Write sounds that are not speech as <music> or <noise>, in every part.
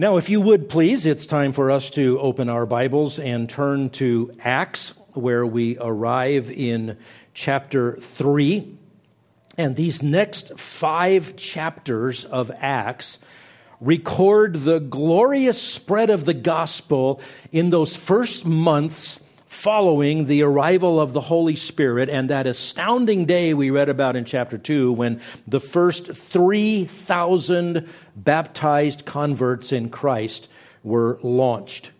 Now, if you would please, it's time for us to open our Bibles and turn to Acts, where we arrive in chapter 3. And these next five chapters of Acts record the glorious spread of the gospel in those first months following the arrival of the Holy Spirit and that astounding day we read about in chapter 2 when the first 3,000 baptized converts in Christ were launched.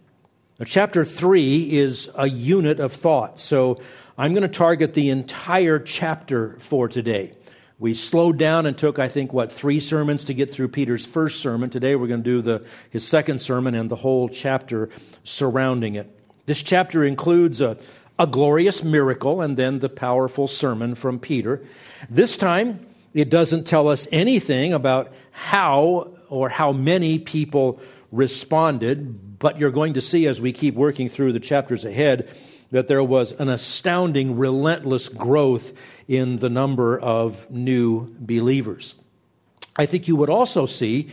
Now, chapter 3 is a unit of thought, so I'm going to target the entire chapter for today. We slowed down and took, I think, what, three sermons to get through Peter's first sermon. Today we're going to do the, his second sermon and the whole chapter surrounding it. This chapter includes a, a glorious miracle and then the powerful sermon from Peter. This time, it doesn't tell us anything about how or how many people responded, but you're going to see as we keep working through the chapters ahead that there was an astounding, relentless growth in the number of new believers. I think you would also see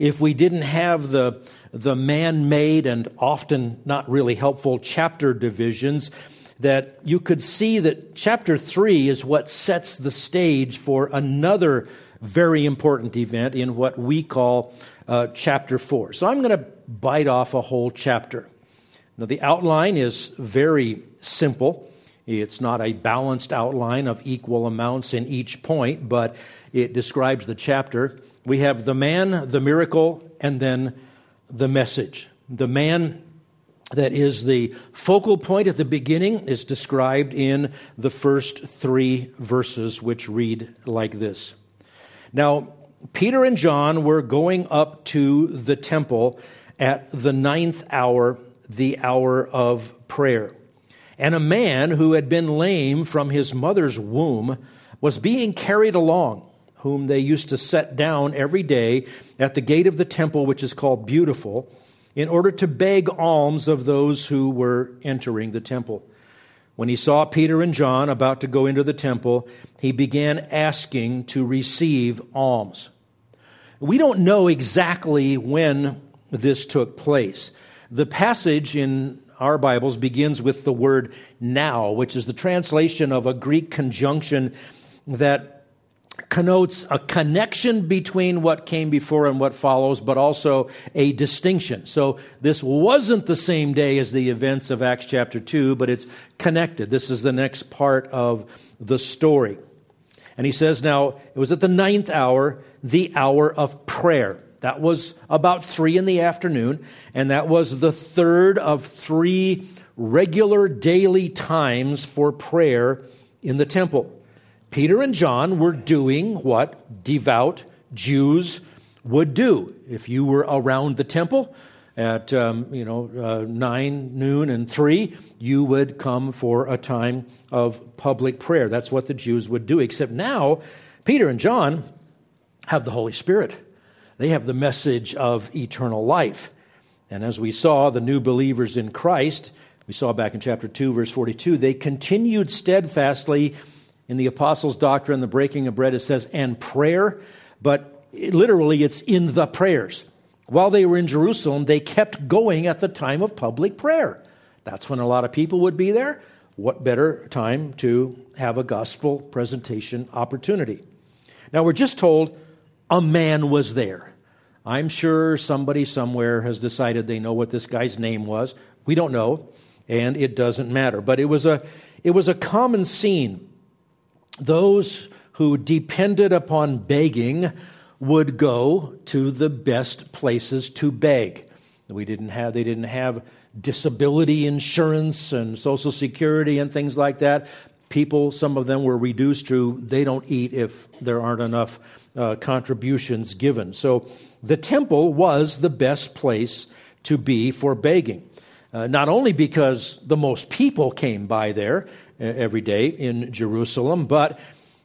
if we didn't have the the man made and often not really helpful chapter divisions, that you could see that chapter 3 is what sets the stage for another very important event in what we call uh, chapter 4. So I'm going to bite off a whole chapter. Now, the outline is very simple. It's not a balanced outline of equal amounts in each point, but it describes the chapter. We have the man, the miracle, and then the message. The man that is the focal point at the beginning is described in the first three verses, which read like this. Now, Peter and John were going up to the temple at the ninth hour, the hour of prayer. And a man who had been lame from his mother's womb was being carried along whom they used to set down every day at the gate of the temple, which is called Beautiful, in order to beg alms of those who were entering the temple. When he saw Peter and John about to go into the temple, he began asking to receive alms. We don't know exactly when this took place. The passage in our Bibles begins with the word now, which is the translation of a Greek conjunction that connotes a connection between what came before and what follows, but also a distinction. So this wasn't the same day as the events of Acts chapter 2, but it's connected. This is the next part of the story. And he says, Now, it was at the ninth hour, the hour of prayer. That was about three in the afternoon, and that was the third of three regular daily times for prayer in the temple. Peter and John were doing what devout Jews would do. If you were around the temple at um, you know uh, nine, noon, and three, you would come for a time of public prayer. That's what the Jews would do. Except now, Peter and John have the Holy Spirit. They have the message of eternal life. And as we saw, the new believers in Christ, we saw back in chapter 2, verse 42, they continued steadfastly in the apostles' doctrine, the breaking of bread, it says, and prayer, but literally it's in the prayers. While they were in Jerusalem, they kept going at the time of public prayer. That's when a lot of people would be there. What better time to have a gospel presentation opportunity? Now, we're just told a man was there. I'm sure somebody somewhere has decided they know what this guy's name was. We don't know, and it doesn't matter. But it was a, it was a common scene those who depended upon begging would go to the best places to beg. We didn't have, they didn't have disability insurance and social security and things like that. People, some of them were reduced to they don't eat if there aren't enough uh, contributions given. So the temple was the best place to be for begging. Uh, not only because the most people came by there, every day in Jerusalem. But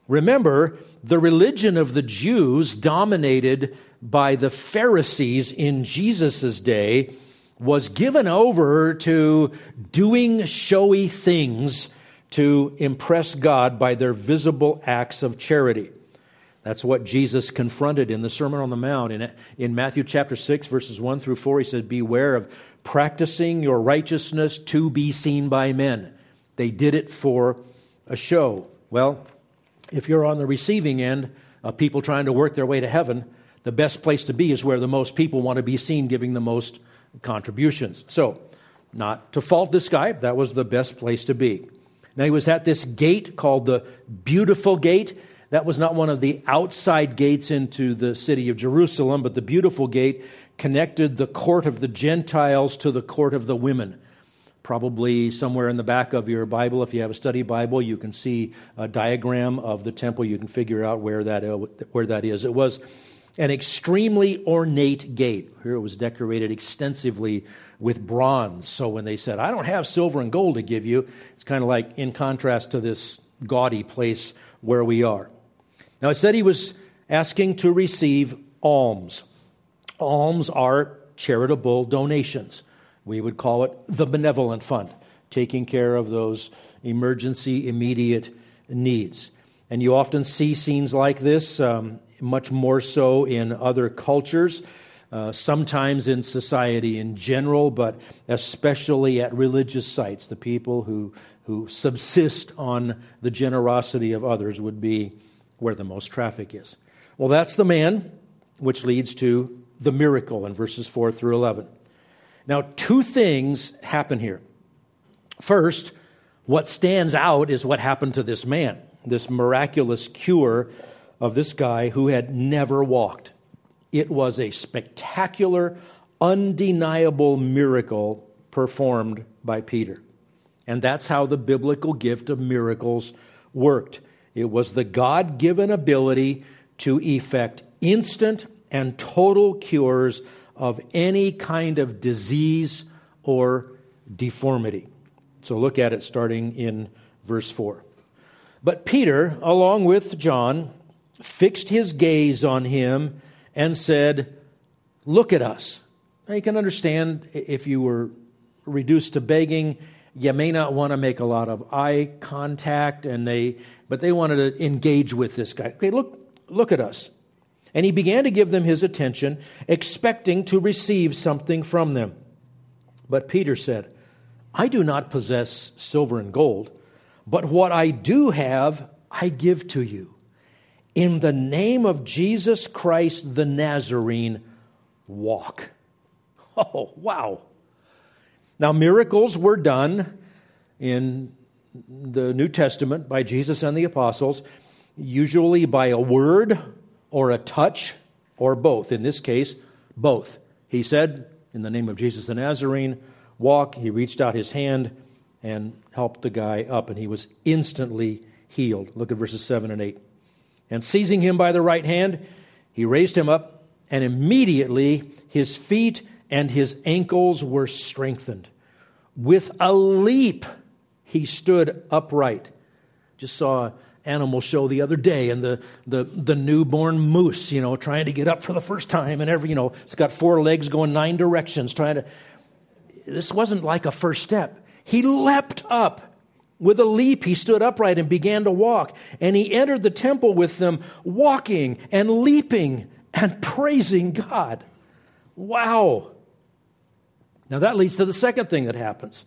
remember, the religion of the Jews, dominated by the Pharisees in Jesus' day, was given over to doing showy things to impress God by their visible acts of charity. That's what Jesus confronted in the Sermon on the Mount. In, in Matthew chapter 6, verses 1 through 4, he said, Beware of practicing your righteousness to be seen by men. They did it for a show. Well, if you're on the receiving end of people trying to work their way to heaven, the best place to be is where the most people want to be seen giving the most contributions. So, not to fault this guy, that was the best place to be. Now, he was at this gate called the Beautiful Gate. That was not one of the outside gates into the city of Jerusalem, but the beautiful gate connected the court of the Gentiles to the court of the women. Probably somewhere in the back of your Bible, if you have a study Bible, you can see a diagram of the temple. You can figure out where that, uh, where that is. It was an extremely ornate gate. Here it was decorated extensively with bronze. So when they said, I don't have silver and gold to give you, it's kind of like in contrast to this gaudy place where we are. Now, I said he was asking to receive alms. Alms are charitable donations. We would call it the benevolent fund, taking care of those emergency, immediate needs. And you often see scenes like this, um, much more so in other cultures, uh, sometimes in society in general, but especially at religious sites. The people who, who subsist on the generosity of others would be where the most traffic is. Well, that's the man, which leads to the miracle in verses 4 through 11. Now, two things happen here. First, what stands out is what happened to this man, this miraculous cure of this guy who had never walked. It was a spectacular, undeniable miracle performed by Peter. And that's how the biblical gift of miracles worked. It was the God given ability to effect instant and total cures of any kind of disease or deformity. So look at it starting in verse 4. But Peter, along with John, fixed his gaze on him and said, Look at us. Now you can understand if you were reduced to begging, you may not want to make a lot of eye contact, and they but they wanted to engage with this guy. Okay, look, look at us. And he began to give them his attention, expecting to receive something from them. But Peter said, I do not possess silver and gold, but what I do have, I give to you. In the name of Jesus Christ the Nazarene, walk. <laughs> Oh, wow. Now, miracles were done in the New Testament by Jesus and the apostles, usually by a word or a touch or both. In this case, both. He said, In the name of Jesus the Nazarene, walk. He reached out his hand and helped the guy up, and he was instantly healed. Look at verses 7 and 8. And seizing him by the right hand, he raised him up, and immediately his feet and his ankles were strengthened. With a leap, he stood upright. Just saw animal show the other day, and the, the, the newborn moose, you know, trying to get up for the first time, and every, you know, it's got four legs going nine directions, trying to. This wasn't like a first step. He leapt up. With a leap, he stood upright and began to walk. And he entered the temple with them, walking and leaping and <laughs> praising God. Wow. Now that leads to the second thing that happens.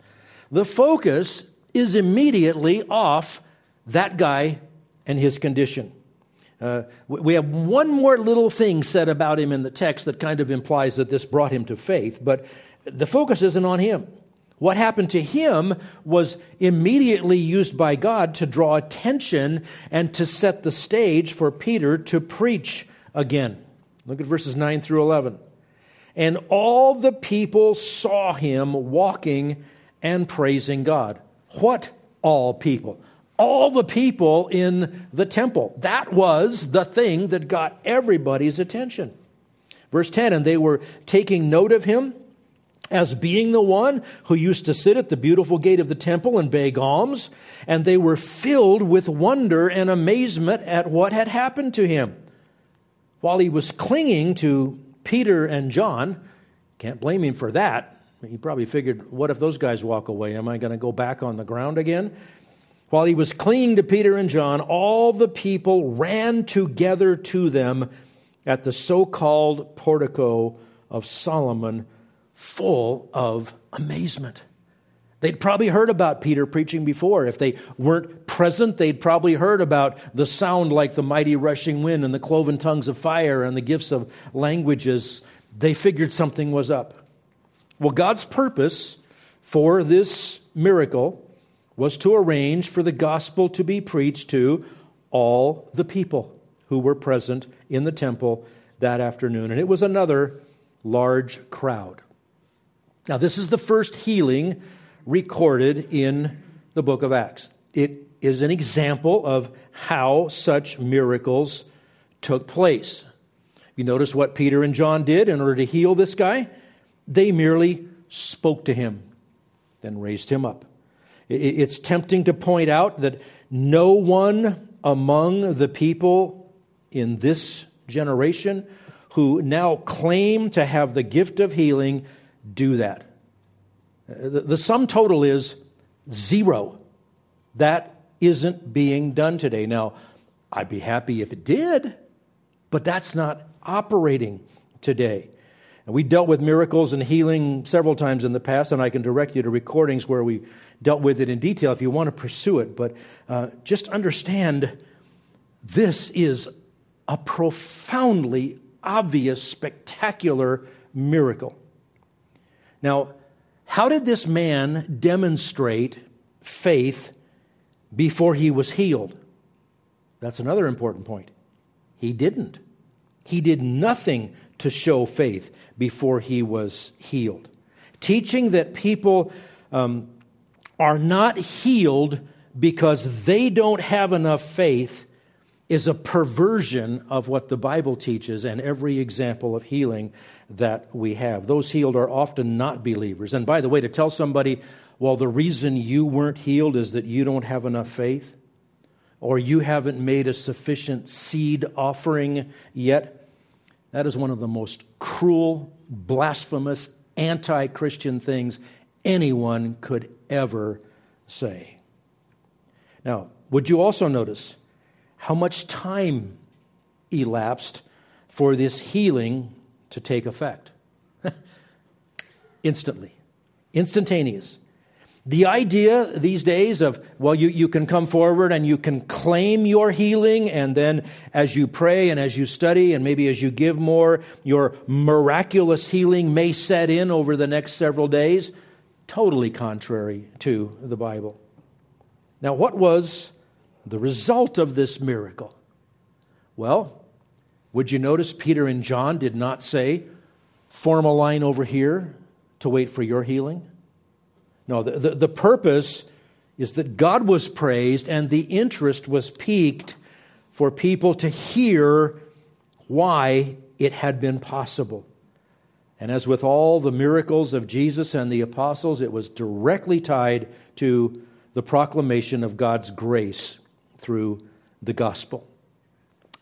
The focus is immediately off that guy and his condition. Uh, we have one more little thing said about him in the text that kind of implies that this brought him to faith, but the focus isn't on him. What happened to him was immediately used by God to draw attention and to set the stage for Peter to preach again. Look at verses 9 through 11. And all the people saw him walking and praising God. What all people? All the people in the temple. That was the thing that got everybody's attention. Verse 10 And they were taking note of him as being the one who used to sit at the beautiful gate of the temple and beg alms, and they were filled with wonder and amazement at what had happened to him. While he was clinging to Peter and John, can't blame him for that, he probably figured, what if those guys walk away? Am I going to go back on the ground again? While he was clinging to Peter and John, all the people ran together to them at the so called portico of Solomon, full of amazement. They'd probably heard about Peter preaching before. If they weren't present, they'd probably heard about the sound like the mighty rushing wind and the cloven tongues of fire and the gifts of languages. They figured something was up. Well, God's purpose for this miracle was to arrange for the gospel to be preached to all the people who were present in the temple that afternoon. And it was another large crowd. Now, this is the first healing recorded in the book of Acts. It is an example of how such miracles took place. You notice what Peter and John did in order to heal this guy? They merely spoke to him, then raised him up. It's tempting to point out that no one among the people in this generation who now claim to have the gift of healing do that. Uh, the, the sum total is zero. That isn't being done today. Now, I'd be happy if it did, but that's not operating today. And we dealt with miracles and healing several times in the past, and I can direct you to recordings where we dealt with it in detail if you want to pursue it. But uh, just understand this is a profoundly obvious, spectacular miracle. Now, how did this man demonstrate faith before he was healed? That's another important point. He didn't. He did nothing to show faith before he was healed. Teaching that people um, are not healed because they don't have enough faith is a perversion of what the Bible teaches and every example of healing that we have. Those healed are often not believers. And by the way, to tell somebody, well, the reason you weren't healed is that you don't have enough faith, or you haven't made a sufficient seed offering yet, that is one of the most cruel, blasphemous, anti Christian things anyone could ever say. Now, would you also notice how much time elapsed for this healing to take effect? <laughs> Instantly, instantaneous. The idea these days of, well, you, you can come forward and you can claim your healing, and then as you pray and as you study and maybe as you give more, your miraculous healing may set in over the next several days totally contrary to the Bible. Now, what was the result of this miracle? Well, would you notice Peter and John did not say, form a line over here to wait for your healing? No, the, the, the purpose is that God was praised and the interest was piqued for people to hear why it had been possible. And as with all the miracles of Jesus and the apostles, it was directly tied to the proclamation of God's grace through the gospel.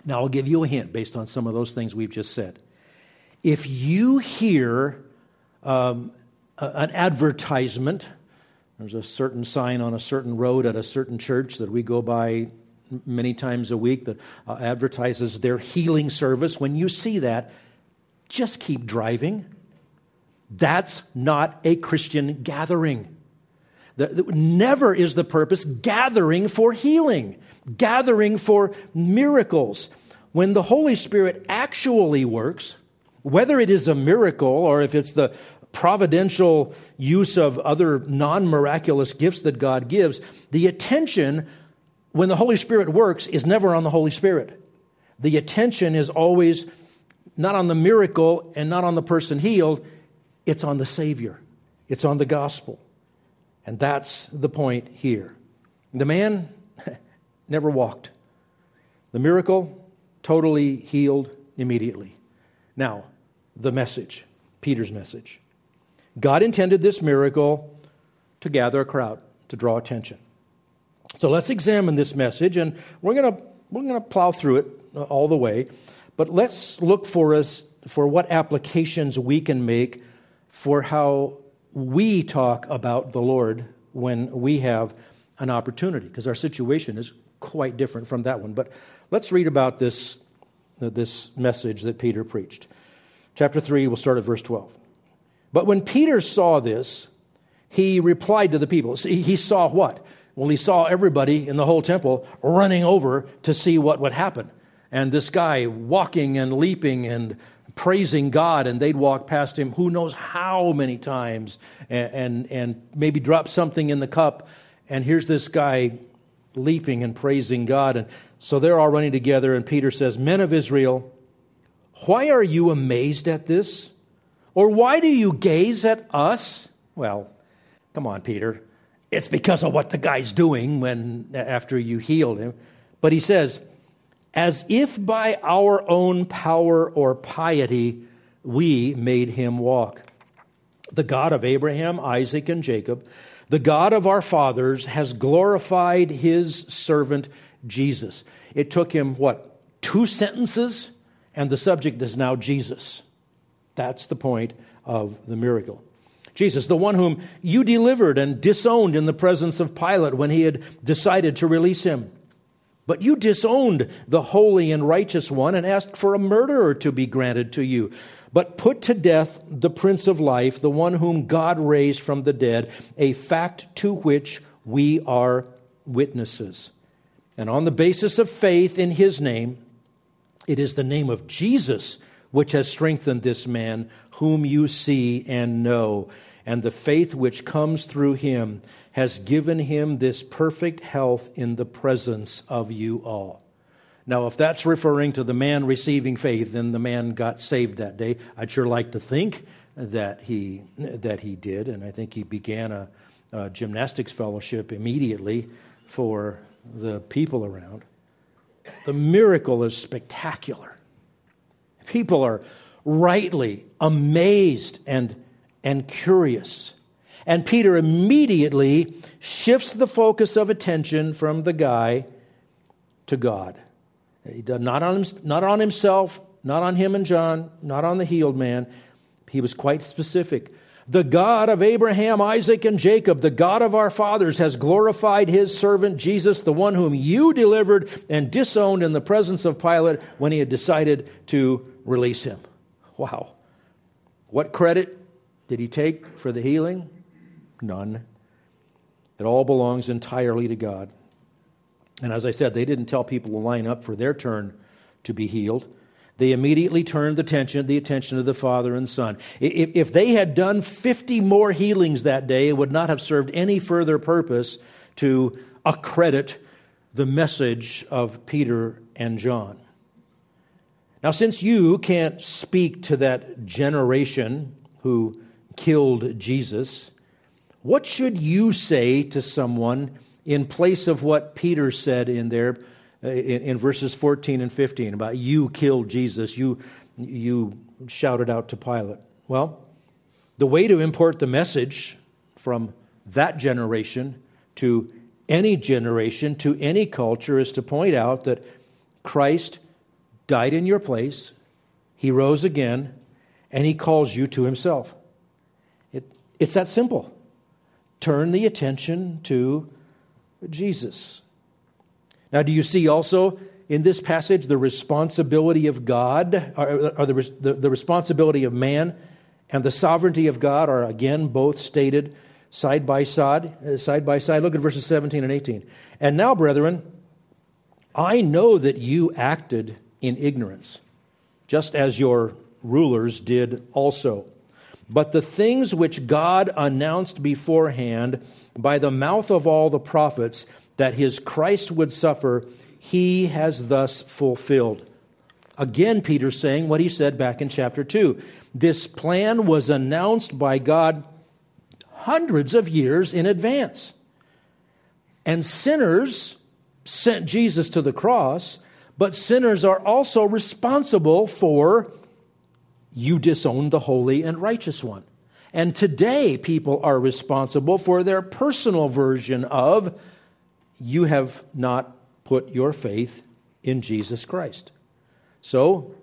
Now, I'll give you a hint based on some of those things we've just said. If you hear um, an advertisement, there's a certain sign on a certain road at a certain church that we go by many times a week that uh, advertises their healing service. When you see that, just keep driving. That's not a Christian gathering. The, the, never is the purpose gathering for healing, gathering for miracles. When the Holy Spirit actually works, whether it is a miracle or if it's the providential use of other non miraculous gifts that God gives, the attention when the Holy Spirit works is never on the Holy Spirit. The attention is always not on the miracle and not on the person healed, it's on the Savior, it's on the gospel. And that's the point here. The man <laughs> never walked. The miracle totally healed immediately. Now, the message, Peter's message. God intended this miracle to gather a crowd, to draw attention. So let's examine this message, and we're going to we're going to plow through it all the way. But let's look for us for what applications we can make for how we talk about the Lord when we have an opportunity because our situation is quite different from that one. But let's read about this, this message that Peter preached. Chapter 3, we'll start at verse 12. But when Peter saw this, he replied to the people. He saw what? Well, he saw everybody in the whole temple running over to see what would happen. And this guy walking and leaping and praising God, and they'd walk past him who knows how many times and, and, and maybe drop something in the cup. And here's this guy leaping and praising God. And so they're all running together, and Peter says, Men of Israel, why are you amazed at this? Or why do you gaze at us? Well, come on, Peter. It's because of what the guy's doing when after you healed him. But he says, as if by our own power or piety we made him walk. The God of Abraham, Isaac, and Jacob, the God of our fathers, has glorified his servant Jesus. It took him, what, two sentences? And the subject is now Jesus. That's the point of the miracle. Jesus, the one whom you delivered and disowned in the presence of Pilate when he had decided to release him. But you disowned the holy and righteous one and asked for a murderer to be granted to you. But put to death the Prince of Life, the one whom God raised from the dead, a fact to which we are witnesses. And on the basis of faith in his name, it is the name of Jesus which has strengthened this man, whom you see and know. And the faith which comes through him has given him this perfect health in the presence of you all. Now, if that's referring to the man receiving faith, then the man got saved that day. I'd sure like to think that he, that he did, and I think he began a, a gymnastics fellowship immediately for the people around. The miracle is spectacular. People are rightly amazed and, and curious. And Peter immediately shifts the focus of attention from the guy to God. He does not on, not on himself, not on him and John, not on the healed man. He was quite specific. The God of Abraham, Isaac, and Jacob, the God of our fathers, has glorified his servant Jesus, the one whom you delivered and disowned in the presence of Pilate when he had decided to release him. Wow. What credit did he take for the healing? None. It all belongs entirely to God. And as I said, they didn't tell people to line up for their turn to be healed. They immediately turned the attention, the attention of the Father and Son. If, if they had done 50 more healings that day, it would not have served any further purpose to accredit the message of Peter and John. Now, since you can't speak to that generation who killed Jesus, what should you say to someone in place of what Peter said in there uh, in, in verses 14 and 15 about you killed Jesus, you, you shouted out to Pilate? Well, the way to import the message from that generation to any generation, to any culture, is to point out that Christ died in your place, he rose again, and he calls you to himself. It, it's that simple. Turn the attention to Jesus. Now, do you see also in this passage the responsibility of God, or, or the, the, the responsibility of man and the sovereignty of God are again both stated side by side, uh, side by side. Look at verses 17 and 18. And now, brethren, I know that you acted in ignorance, just as your rulers did also. But the things which God announced beforehand by the mouth of all the prophets that his Christ would suffer, he has thus fulfilled. Again, Peter saying what he said back in chapter 2. This plan was announced by God hundreds of years in advance. And sinners sent Jesus to the cross but sinners are also responsible for you disowned the holy and righteous one. And today, people are responsible for their personal version of you have not put your faith in Jesus Christ. So,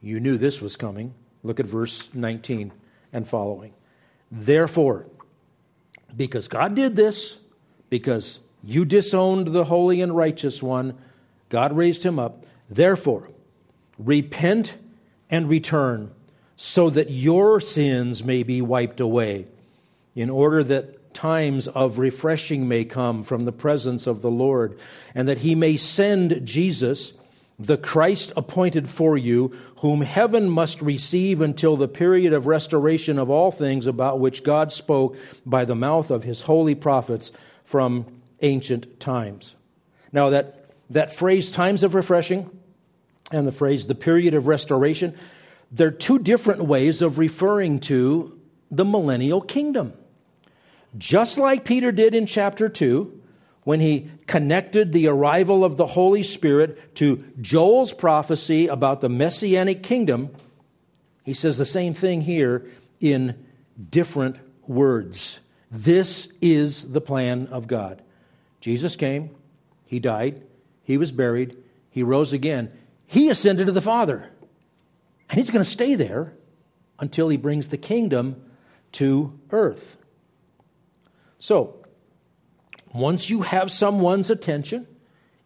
you knew this was coming. Look at verse 19 and following. Therefore, because God did this, because you disowned the holy and righteous one. God raised him up. Therefore, repent and return so that your sins may be wiped away, in order that times of refreshing may come from the presence of the Lord, and that he may send Jesus, the Christ appointed for you, whom heaven must receive until the period of restoration of all things about which God spoke by the mouth of his holy prophets from ancient times. Now, that, that phrase, times of refreshing, and the phrase, the period of restoration, they're two different ways of referring to the millennial kingdom. Just like Peter did in chapter 2, when he connected the arrival of the Holy Spirit to Joel's prophecy about the messianic kingdom, he says the same thing here in different words. This is the plan of God. Jesus came, he died, he was buried, he rose again, he ascended to the Father. And he's going to stay there until he brings the kingdom to earth. So, once you have someone's attention,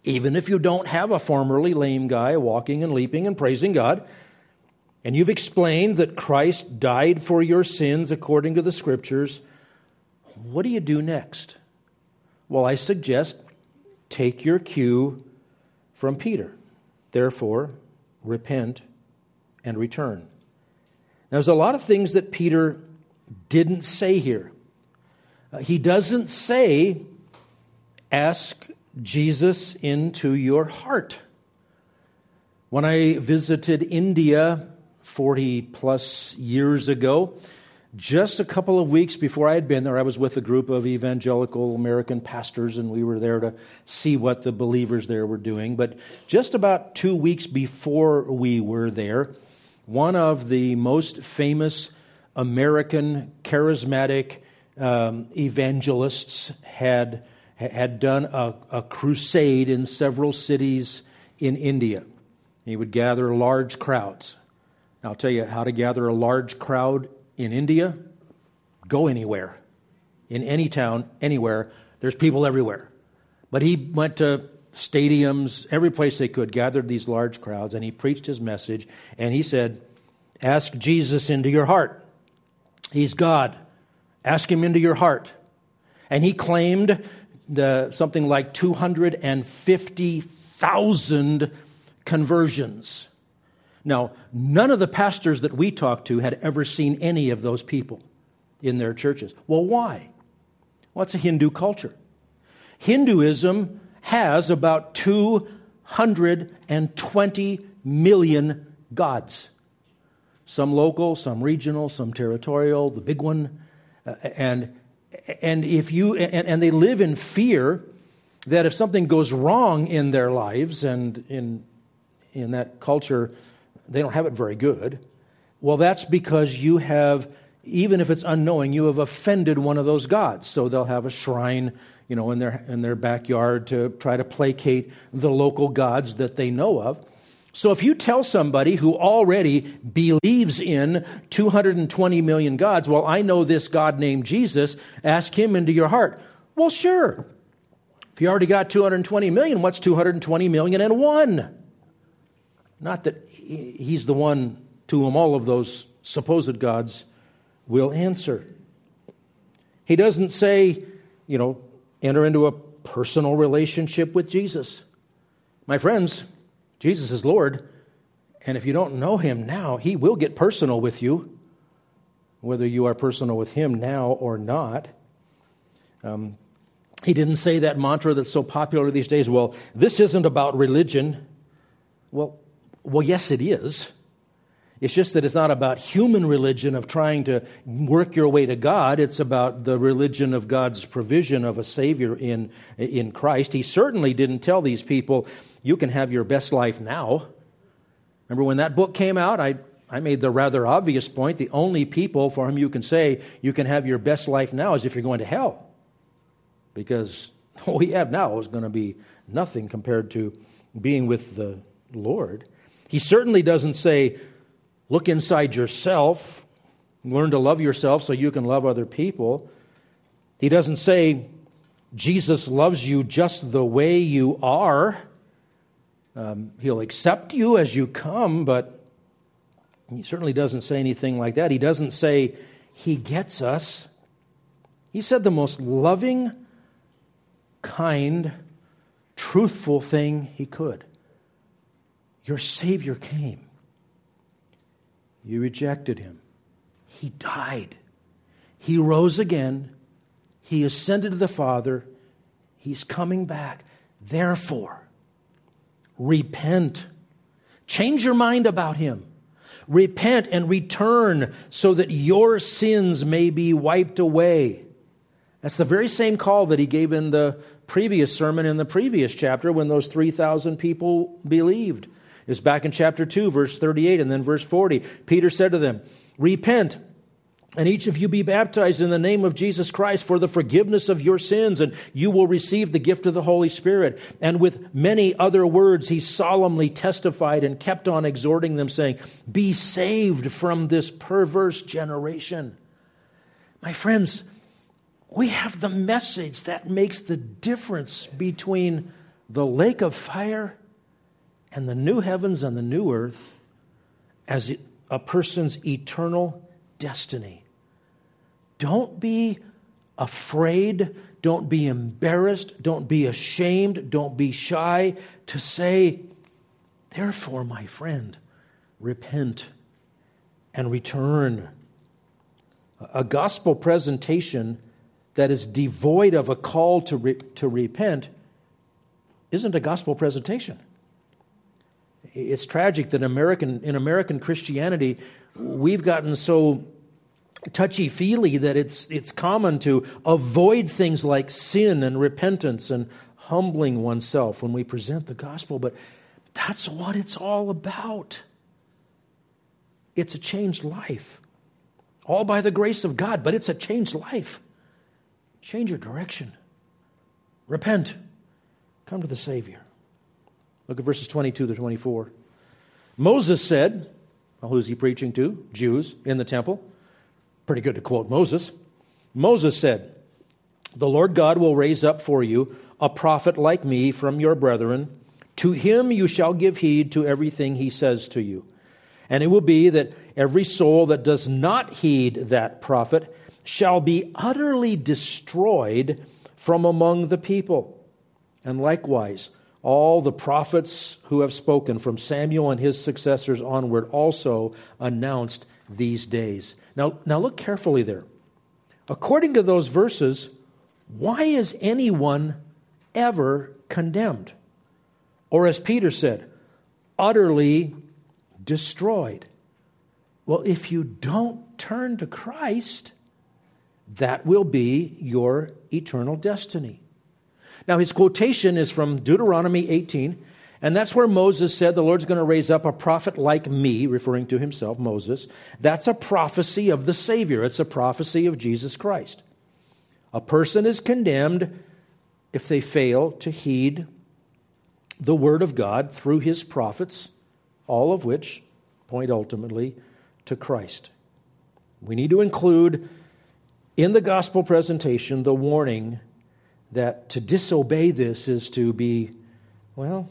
even if you don't have a formerly lame guy walking and leaping and praising God, and you've explained that Christ died for your sins according to the scriptures, what do you do next? Well, I suggest take your cue from Peter. Therefore, repent and return. Now, there's a lot of things that Peter didn't say here. Uh, he doesn't say, ask Jesus into your heart. When I visited India 40 plus years ago, just a couple of weeks before I had been there, I was with a group of evangelical American pastors, and we were there to see what the believers there were doing. But just about two weeks before we were there, one of the most famous American charismatic um, evangelists had, had done a, a crusade in several cities in India. He would gather large crowds. I'll tell you how to gather a large crowd in India, go anywhere. In any town, anywhere, there's people everywhere. But he went to stadiums, every place they could, gathered these large crowds, and he preached his message. And he said, Ask Jesus into your heart. He's God. Ask him into your heart. And he claimed the, something like 250,000 conversions. Now, none of the pastors that we talked to had ever seen any of those people in their churches. Well, why? Well, it's a Hindu culture. Hinduism has about 220 million gods. Some local, some regional, some territorial, the big one. Uh, and, and, if you, and, and they live in fear that if something goes wrong in their lives, and in, in that culture, they don't have it very good. Well, that's because you have, even if it's unknowing, you have offended one of those gods. So they'll have a shrine, you know, in their, in their backyard to try to placate the local gods that they know of. So if you tell somebody who already believes in 220 million gods, well, I know this God named Jesus, ask him into your heart. Well, sure. If you already got 220 million, what's 220 million and one? Not that he's the one to whom all of those supposed gods will answer. He doesn't say, you know, enter into a personal relationship with Jesus. My friends, Jesus is Lord, and if you don't know him now, he will get personal with you, whether you are personal with him now or not. Um, he didn't say that mantra that's so popular these days well, this isn't about religion. Well, well, yes, it is. It's just that it's not about human religion of trying to work your way to God. It's about the religion of God's provision of a Savior in, in Christ. He certainly didn't tell these people, you can have your best life now. Remember when that book came out? I, I made the rather obvious point the only people for whom you can say you can have your best life now is if you're going to hell. Because <laughs> what we have now is going to be nothing compared to being with the Lord. He certainly doesn't say, look inside yourself, learn to love yourself so you can love other people. He doesn't say, Jesus loves you just the way you are. Um, he'll accept you as you come, but he certainly doesn't say anything like that. He doesn't say he gets us. He said the most loving, kind, truthful thing he could. Your Savior came. You rejected him. He died. He rose again. He ascended to the Father. He's coming back. Therefore, repent. Change your mind about him. Repent and return so that your sins may be wiped away. That's the very same call that he gave in the previous sermon in the previous chapter when those 3,000 people believed. It's back in chapter 2, verse 38, and then verse 40. Peter said to them, Repent and each of you be baptized in the name of Jesus Christ for the forgiveness of your sins, and you will receive the gift of the Holy Spirit. And with many other words, he solemnly testified and kept on exhorting them, saying, Be saved from this perverse generation. My friends, we have the message that makes the difference between the lake of fire and the new heavens and the new earth as a person's eternal destiny. Don't be afraid. Don't be embarrassed. Don't be ashamed. Don't be shy to say, Therefore, my friend, repent and return. A gospel presentation that is devoid of a call to, re- to repent isn't a gospel presentation. It's tragic that American, in American Christianity, we've gotten so touchy feely that it's, it's common to avoid things like sin and repentance and humbling oneself when we present the gospel. But that's what it's all about. It's a changed life, all by the grace of God, but it's a changed life. Change your direction. Repent. Come to the Savior. Look at verses 22 to 24. Moses said, well, who's he preaching to? Jews in the temple. Pretty good to quote Moses. Moses said, The Lord God will raise up for you a prophet like me from your brethren. To him you shall give heed to everything he says to you. And it will be that every soul that does not heed that prophet shall be utterly destroyed from among the people. And likewise, all the prophets who have spoken from Samuel and his successors onward also announced these days. Now, now look carefully there. According to those verses, why is anyone ever condemned? Or as Peter said, utterly destroyed. Well, if you don't turn to Christ, that will be your eternal destiny. Now, his quotation is from Deuteronomy 18, and that's where Moses said, The Lord's going to raise up a prophet like me, referring to himself, Moses. That's a prophecy of the Savior, it's a prophecy of Jesus Christ. A person is condemned if they fail to heed the Word of God through his prophets, all of which point ultimately to Christ. We need to include in the gospel presentation the warning that to disobey this is to be, well,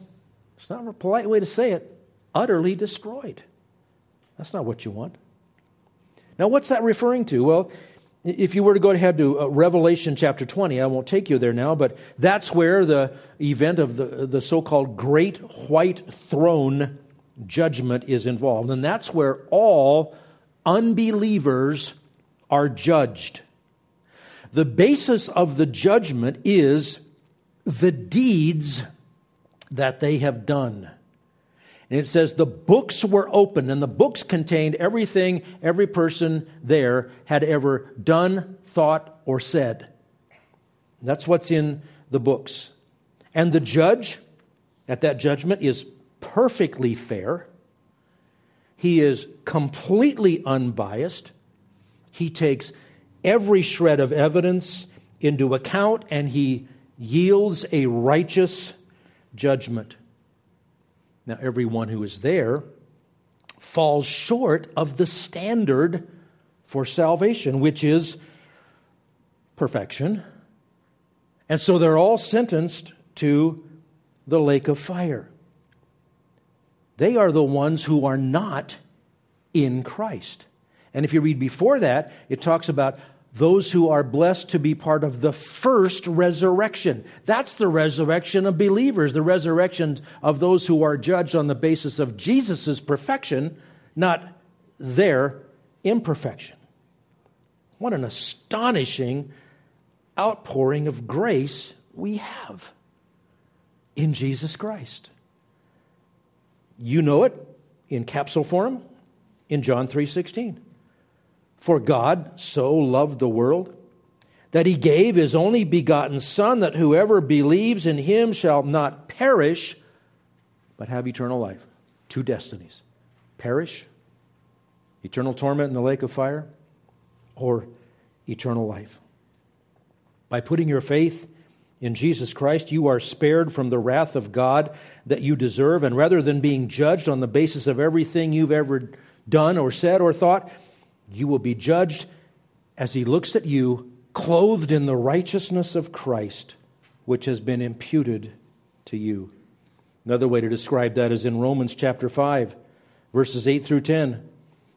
it's not a polite way to say it, utterly destroyed. That's not what you want. Now, what's that referring to? Well, if you were to go ahead to uh, Revelation chapter 20, I won't take you there now, but that's where the event of the, the so called Great White Throne judgment is involved. And that's where all unbelievers are judged. The basis of the judgment is the deeds that they have done. And it says the books were opened, and the books contained everything every person there had ever done, thought, or said. That's what's in the books. And the judge at that judgment is perfectly fair. He is completely unbiased. He takes every shred of evidence into account and he yields a righteous judgment. Now, everyone who is there falls short of the standard for salvation, which is perfection And so they're all sentenced to the lake of fire. They are the ones who are not in Christ. And if you read before that, it talks about those who are blessed to be part of the first resurrection. That's the resurrection of believers, the resurrection of those who are judged on the basis of Jesus' perfection, not their imperfection. What an astonishing outpouring of grace we have in Jesus Christ. You know it in capsule form in John 3:16. For God so loved the world that he gave his only begotten son that whoever believes in him shall not perish but have eternal life. Two destinies. Perish, eternal torment in the lake of fire, or eternal life. By putting your faith in Jesus Christ, you are spared from the wrath of God that you deserve. And rather than being judged on the basis of everything you've ever done or said or thought, you will be judged as He looks at you, clothed in the righteousness of Christ, which has been imputed to you. Another way to describe that is in Romans chapter 5, verses 8 through 10.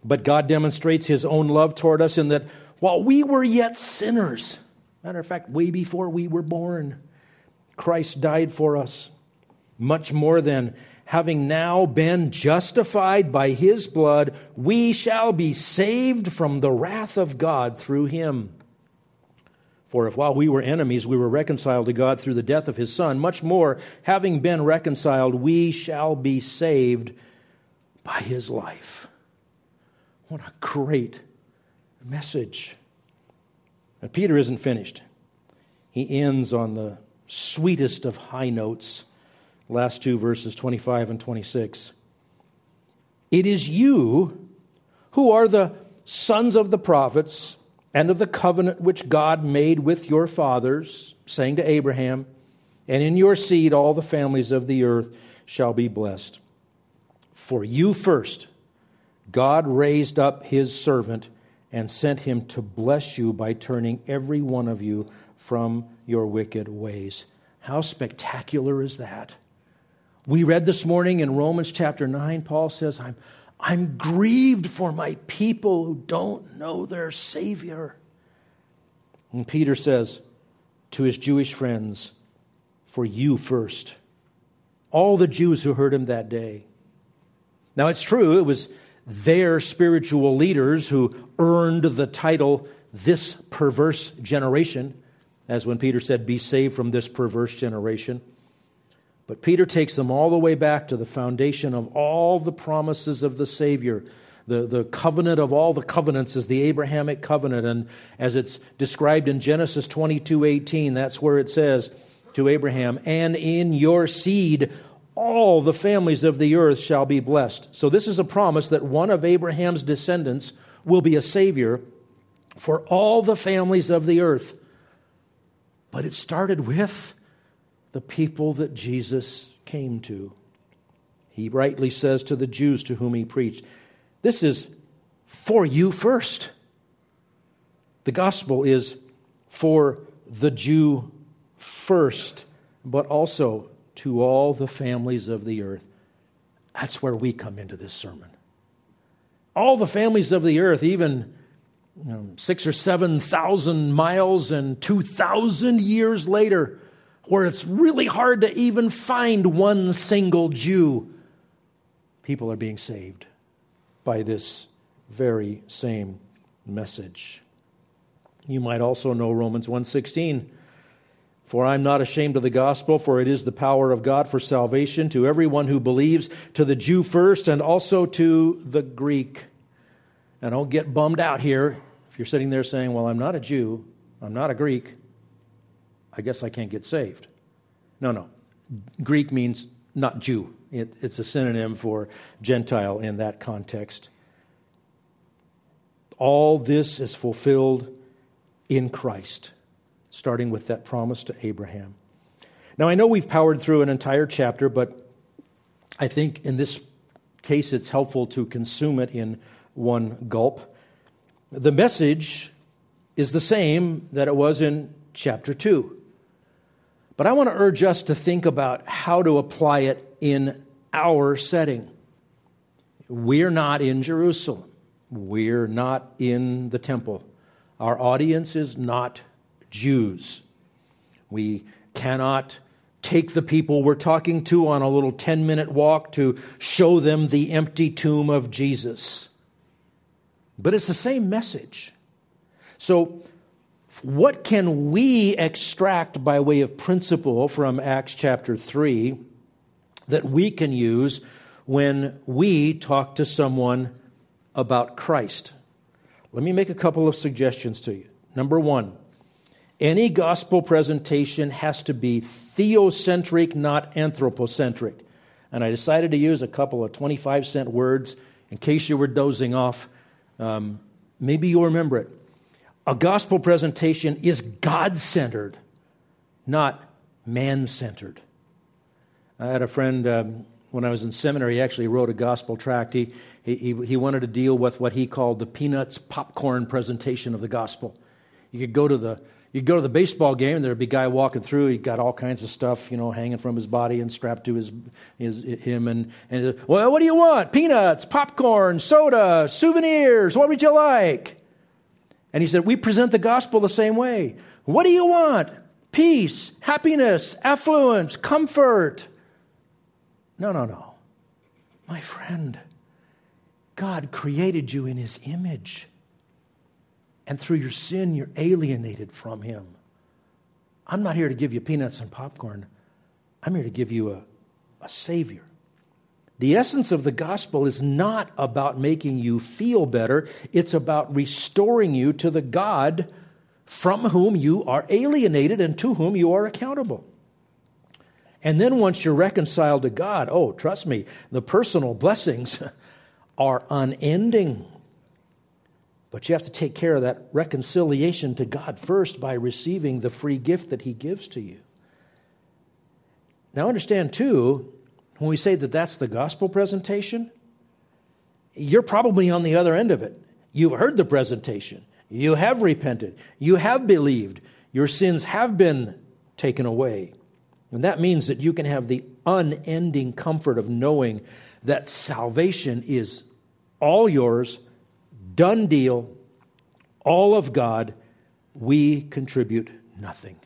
But God demonstrates His own love toward us in that while we were yet sinners, matter of fact, way before we were born, Christ died for us. Much more than having now been justified by his blood, we shall be saved from the wrath of God through him. For if while we were enemies, we were reconciled to God through the death of his Son, much more, having been reconciled, we shall be saved by his life. What a great message. But Peter isn't finished. He ends on the sweetest of high notes last two verses 25 and 26. It is you who are the sons of the prophets and of the covenant which God made with your fathers, saying to Abraham, And in your seed all the families of the earth shall be blessed. For you first, God raised up his servant and sent him to bless you by turning every one of you from your wicked ways. How spectacular is that? We read this morning in Romans chapter 9, Paul says, I'm, I'm grieved for my people who don't know their Savior. And Peter says to his Jewish friends, For you first. All the Jews who heard him that day. Now it's true, it was their spiritual leaders who earned the title, This Perverse Generation, as when Peter said, Be saved from this perverse generation. But Peter takes them all the way back to the foundation of all the promises of the Savior. The, the covenant of all the covenants is the Abrahamic covenant. And as it's described in Genesis 22 18, that's where it says to Abraham, And in your seed all the families of the earth shall be blessed. So this is a promise that one of Abraham's descendants will be a Savior for all the families of the earth. But it started with the people that Jesus came to. He rightly says to the Jews to whom he preached, This is for you first. The gospel is for the Jew first, but also to all the families of the earth. That's where we come into this sermon. All the families of the earth, even you know, six or seven thousand miles and two thousand years later, where it's really hard to even find one single Jew, people are being saved by this very same message. You might also know Romans 1:16. For I'm not ashamed of the gospel, for it is the power of God for salvation to everyone who believes, to the Jew first and also to the Greek. Now don't get bummed out here if you're sitting there saying, Well, I'm not a Jew, I'm not a Greek. I guess I can't get saved. No, no. Greek means not Jew, it, it's a synonym for Gentile in that context. All this is fulfilled in Christ, starting with that promise to Abraham. Now, I know we've powered through an entire chapter, but I think in this case it's helpful to consume it in one gulp. The message is the same that it was in chapter 2. But I want to urge us to think about how to apply it in our setting. We're not in Jerusalem. We're not in the temple. Our audience is not Jews. We cannot take the people we're talking to on a little 10 minute walk to show them the empty tomb of Jesus. But it's the same message. So, what can we extract by way of principle from Acts chapter 3 that we can use when we talk to someone about Christ? Let me make a couple of suggestions to you. Number one, any gospel presentation has to be theocentric, not anthropocentric. And I decided to use a couple of 25 cent words in case you were dozing off. Um, maybe you'll remember it. A gospel presentation is God centered, not man centered. I had a friend um, when I was in seminary, he actually wrote a gospel tract. He, he, he wanted to deal with what he called the peanuts popcorn presentation of the gospel. You could go to the You'd go to the baseball game and there'd be a guy walking through. He'd got all kinds of stuff, you know, hanging from his body and strapped to his, his him. And, and well, what do you want? Peanuts, popcorn, soda, souvenirs. What would you like? And he said, We present the gospel the same way. What do you want? Peace, happiness, affluence, comfort. No, no, no. My friend, God created you in his image. And through your sin, you're alienated from him. I'm not here to give you peanuts and popcorn. I'm here to give you a, a Savior. The essence of the gospel is not about making you feel better, it's about restoring you to the God from whom you are alienated and to whom you are accountable. And then once you're reconciled to God, oh, trust me, the personal blessings <laughs> are unending. But you have to take care of that reconciliation to God first by receiving the free gift that He gives to you. Now, understand too, when we say that that's the gospel presentation, you're probably on the other end of it. You've heard the presentation, you have repented, you have believed, your sins have been taken away. And that means that you can have the unending comfort of knowing that salvation is all yours, done deal, all of God. We contribute nothing.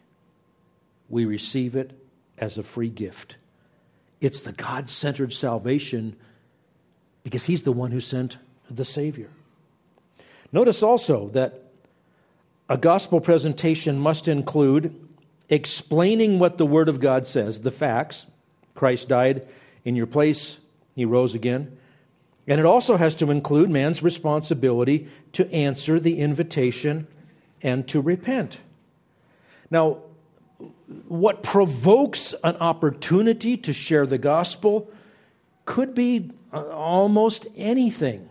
We receive it as a free gift. It's the God centered salvation because He's the one who sent the Savior. Notice also that a gospel presentation must include explaining what the Word of God says, the facts. Christ died in your place, He rose again. And it also has to include man's responsibility to answer the invitation and to repent. Now, what provokes an opportunity to share the gospel could be uh, almost anything.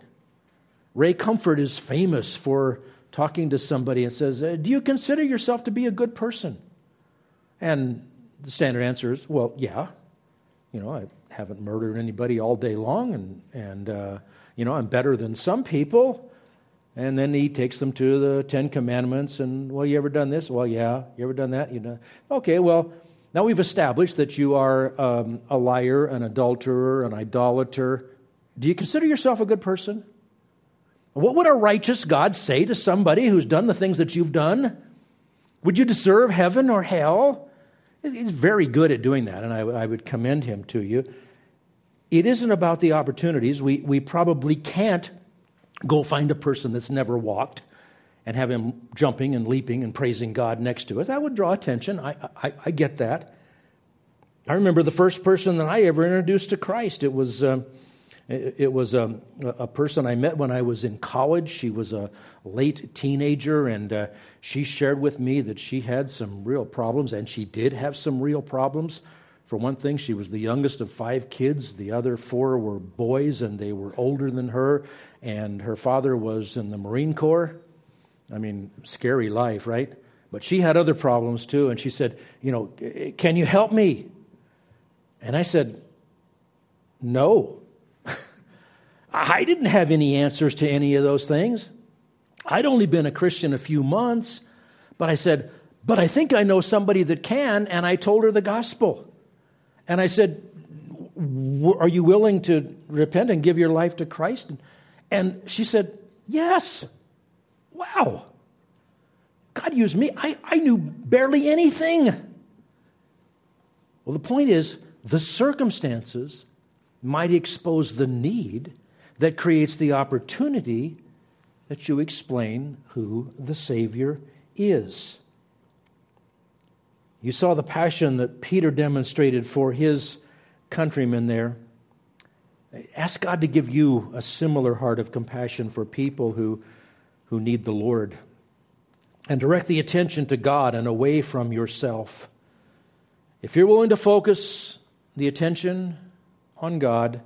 Ray Comfort is famous for talking to somebody and says, uh, Do you consider yourself to be a good person? And the standard answer is, Well, yeah. You know, I haven't murdered anybody all day long, and, and uh, you know, I'm better than some people. And then he takes them to the Ten Commandments, and, well, you ever done this? Well, yeah. You ever done that? You know. Okay, well, now we've established that you are um, a liar, an adulterer, an idolater. Do you consider yourself a good person? What would a righteous God say to somebody who's done the things that you've done? Would you deserve heaven or hell? He's very good at doing that, and I, I would commend him to you. It isn't about the opportunities. We, we probably can't go find a person that's never walked and have him jumping and leaping and praising God next to us. That would draw attention. I, I, I get that. I remember the first person that I ever introduced to Christ. It was, um, it, it, was um, a person I met when I was in college. She was a late teenager, and uh, she shared with me that she had some real problems, and she did have some real problems. For one thing, she was the youngest of five kids. The other four were boys, and they were older than her and her father was in the Marine Corps. I mean, scary life, right? But she had other problems too, and she said, You know, can you help me? And I said, No. <laughs> I didn't have any answers to any of those things. I'd only been a Christian a few months, but I said, but I think I know somebody that can. And I told her the gospel. And I said, Are you willing to repent and give your life to Christ? And she said, Yes. Wow. God used me. I, I knew barely anything. Well, the point is, the circumstances might expose the need that creates the opportunity that you explain who the Savior is. You saw the passion that Peter demonstrated for his countrymen there. Ask God to give you a similar heart of compassion for people who, who need the Lord. And direct the attention to God and away from yourself. If you're willing to focus the attention on God,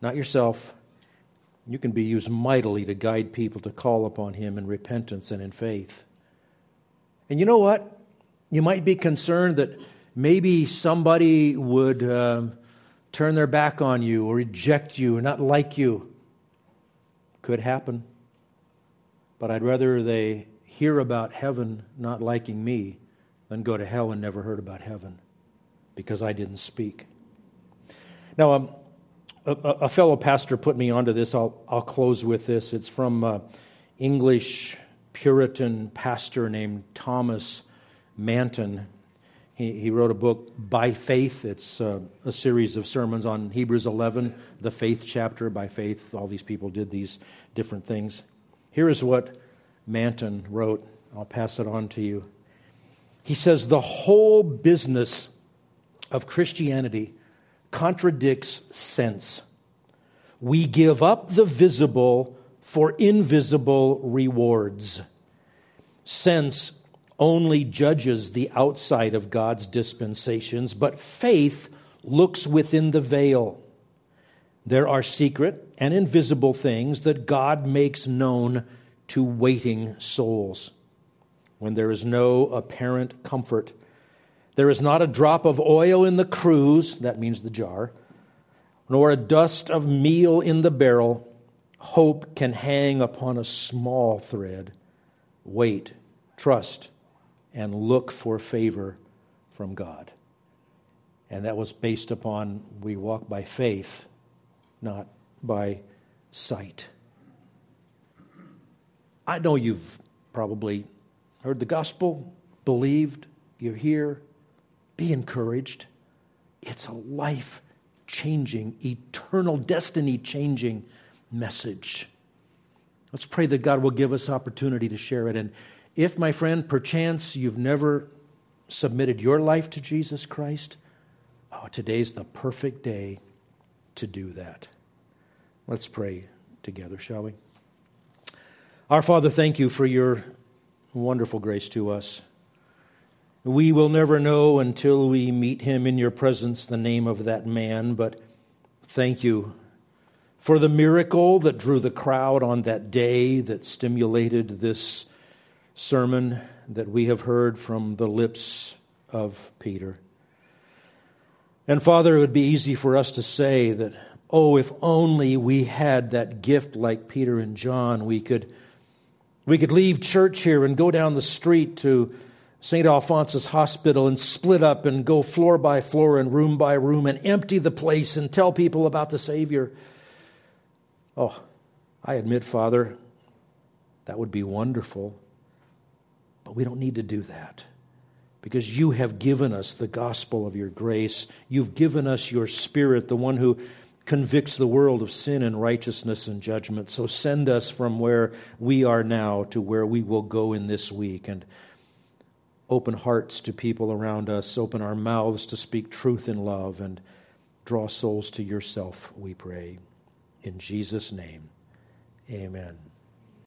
not yourself, you can be used mightily to guide people to call upon Him in repentance and in faith. And you know what? You might be concerned that maybe somebody would um, turn their back on you or reject you or not like you. Could happen. But I'd rather they hear about heaven not liking me than go to hell and never heard about heaven because I didn't speak. Now, um, a, a, fellow pastor put me onto this. I'll, I'll close with this. It's from uh, English Puritan pastor named Thomas Manton. He, he wrote a book, By Faith. It's uh, a series of sermons on Hebrews 11, the faith chapter. By faith, all these people did these different things. Here is what Manton wrote. I'll pass it on to you. He says, The whole business of Christianity contradicts sense. We give up the visible for invisible rewards. Sense only judges the outside of God's dispensations, but faith looks within the veil. There are secret and invisible things that God makes known to waiting souls. When there is no apparent comfort, there is not a drop of oil in the cruse, that means the jar, nor a dust of meal in the barrel. Hope can hang upon a small thread. Wait, trust, and look for favor from God. And that was based upon we walk by faith, not by sight. I know you've probably heard the gospel, believed, you're here. Be encouraged. It's a life changing, eternal, destiny changing message. Let's pray that God will give us opportunity to share it. And if, my friend, perchance you've never submitted your life to Jesus Christ, oh, today's the perfect day to do that. Let's pray together, shall we? Our Father, thank you for your wonderful grace to us. We will never know until we meet him in your presence the name of that man, but thank you for the miracle that drew the crowd on that day that stimulated this sermon that we have heard from the lips of Peter. And Father, it would be easy for us to say that, oh, if only we had that gift like Peter and John, we could, we could leave church here and go down the street to St. Alphonsus Hospital and split up and go floor by floor and room by room and empty the place and tell people about the Savior. Oh, I admit, Father, that would be wonderful. We don't need to do that because you have given us the gospel of your grace. You've given us your spirit, the one who convicts the world of sin and righteousness and judgment. So send us from where we are now to where we will go in this week and open hearts to people around us, open our mouths to speak truth in love, and draw souls to yourself, we pray. In Jesus' name, amen.